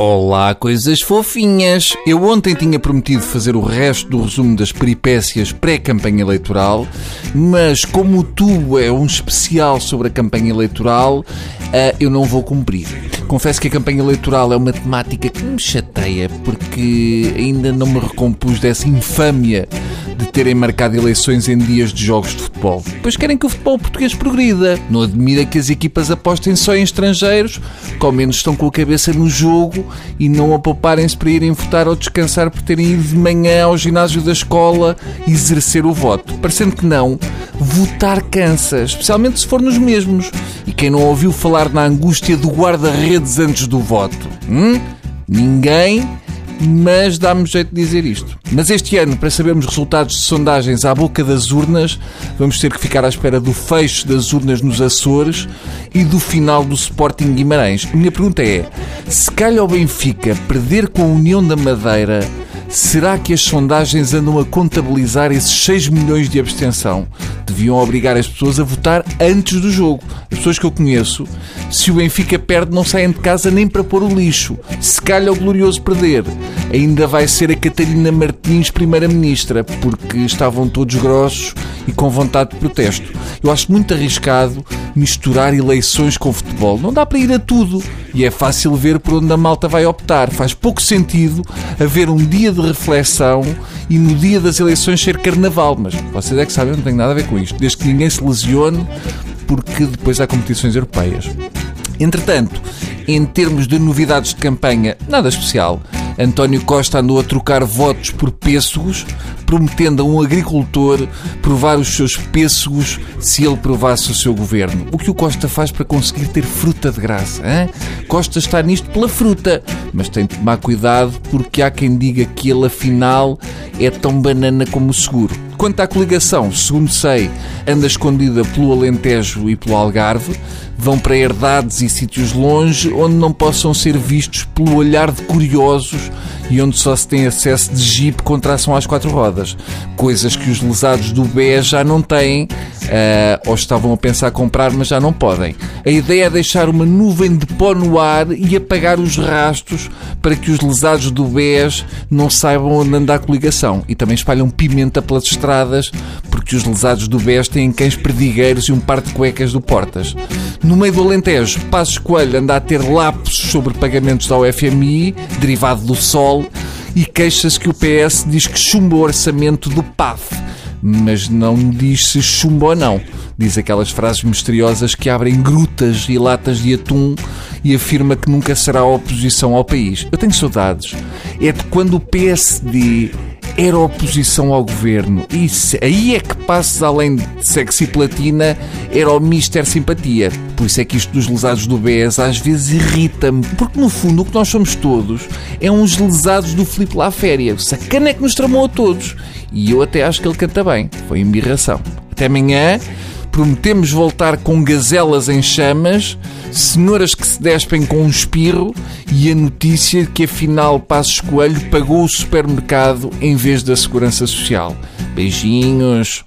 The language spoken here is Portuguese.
Olá, coisas fofinhas! Eu ontem tinha prometido fazer o resto do resumo das peripécias pré-campanha eleitoral, mas como o tubo é um especial sobre a campanha eleitoral, eh, eu não vou cumprir. Confesso que a campanha eleitoral é uma temática que me chateia, porque ainda não me recompus dessa infâmia de terem marcado eleições em dias de jogos de futebol. Pois querem que o futebol português progrida. Não admira que as equipas apostem só em estrangeiros, que ao menos estão com a cabeça no jogo e não a pouparem-se para irem votar ou descansar por terem ido de manhã ao ginásio da escola exercer o voto. Parecendo que não, votar cansa, especialmente se for nos mesmos. E quem não ouviu falar na angústia do guarda-redes antes do voto? Hum? Ninguém mas dá-me jeito de dizer isto. Mas este ano, para sabermos resultados de sondagens à boca das urnas, vamos ter que ficar à espera do fecho das urnas nos Açores e do final do Sporting Guimarães. Minha pergunta é: se calha o Benfica perder com a União da Madeira Será que as sondagens andam a contabilizar esses 6 milhões de abstenção? Deviam obrigar as pessoas a votar antes do jogo. As pessoas que eu conheço, se o Benfica perde, não saem de casa nem para pôr o lixo. Se calha o glorioso perder, ainda vai ser a Catarina Martins primeira-ministra, porque estavam todos grossos e com vontade de protesto. Eu acho muito arriscado misturar eleições com futebol. Não dá para ir a tudo. E é fácil ver por onde a malta vai optar. Faz pouco sentido haver um dia de reflexão e no dia das eleições ser carnaval. Mas vocês é que sabem, não tem nada a ver com isto. Desde que ninguém se lesione, porque depois há competições europeias. Entretanto, em termos de novidades de campanha, nada especial. António Costa andou a trocar votos por pêssegos, prometendo a um agricultor provar os seus pêssegos se ele provasse o seu governo. O que o Costa faz para conseguir ter fruta de graça? Hein? Costa está nisto pela fruta, mas tem de tomar cuidado porque há quem diga que ele afinal é tão banana como o seguro. Quanto à coligação, segundo sei, anda escondida pelo Alentejo e pelo Algarve, vão para herdades e sítios longe onde não possam ser vistos pelo olhar de curiosos e onde só se tem acesso de jeep com tração às quatro rodas. Coisas que os lesados do BE já não têm, uh, ou estavam a pensar comprar, mas já não podem. A ideia é deixar uma nuvem de pó no ar e apagar os rastros para que os lesados do BES não saibam onde anda a coligação. E também espalham pimenta pelas estradas, porque os lesados do BES têm cães perdigueiros e um par de cuecas do Portas. No meio do Alentejo, Passos Coelho anda a ter lapsos sobre pagamentos ao FMI, derivado do sol, e queixa-se que o PS diz que chumba o orçamento do PAF, mas não diz se chumba ou não. Diz aquelas frases misteriosas que abrem grutas e latas de atum e afirma que nunca será oposição ao país. Eu tenho saudades. É de quando o PSD era oposição ao governo. Isso, aí é que passos além de sexy platina era o Mister Simpatia. Por isso é que isto dos lesados do BES às vezes irrita-me, porque no fundo o que nós somos todos é uns lesados do Filipe La Féria. Sacana é que nos tramou a todos. E eu até acho que ele canta bem. Foi embirração. Até amanhã prometemos voltar com gazelas em chamas, cenouras que se despem com um espirro e a notícia de que afinal Passos Coelho pagou o supermercado em vez da Segurança Social. Beijinhos.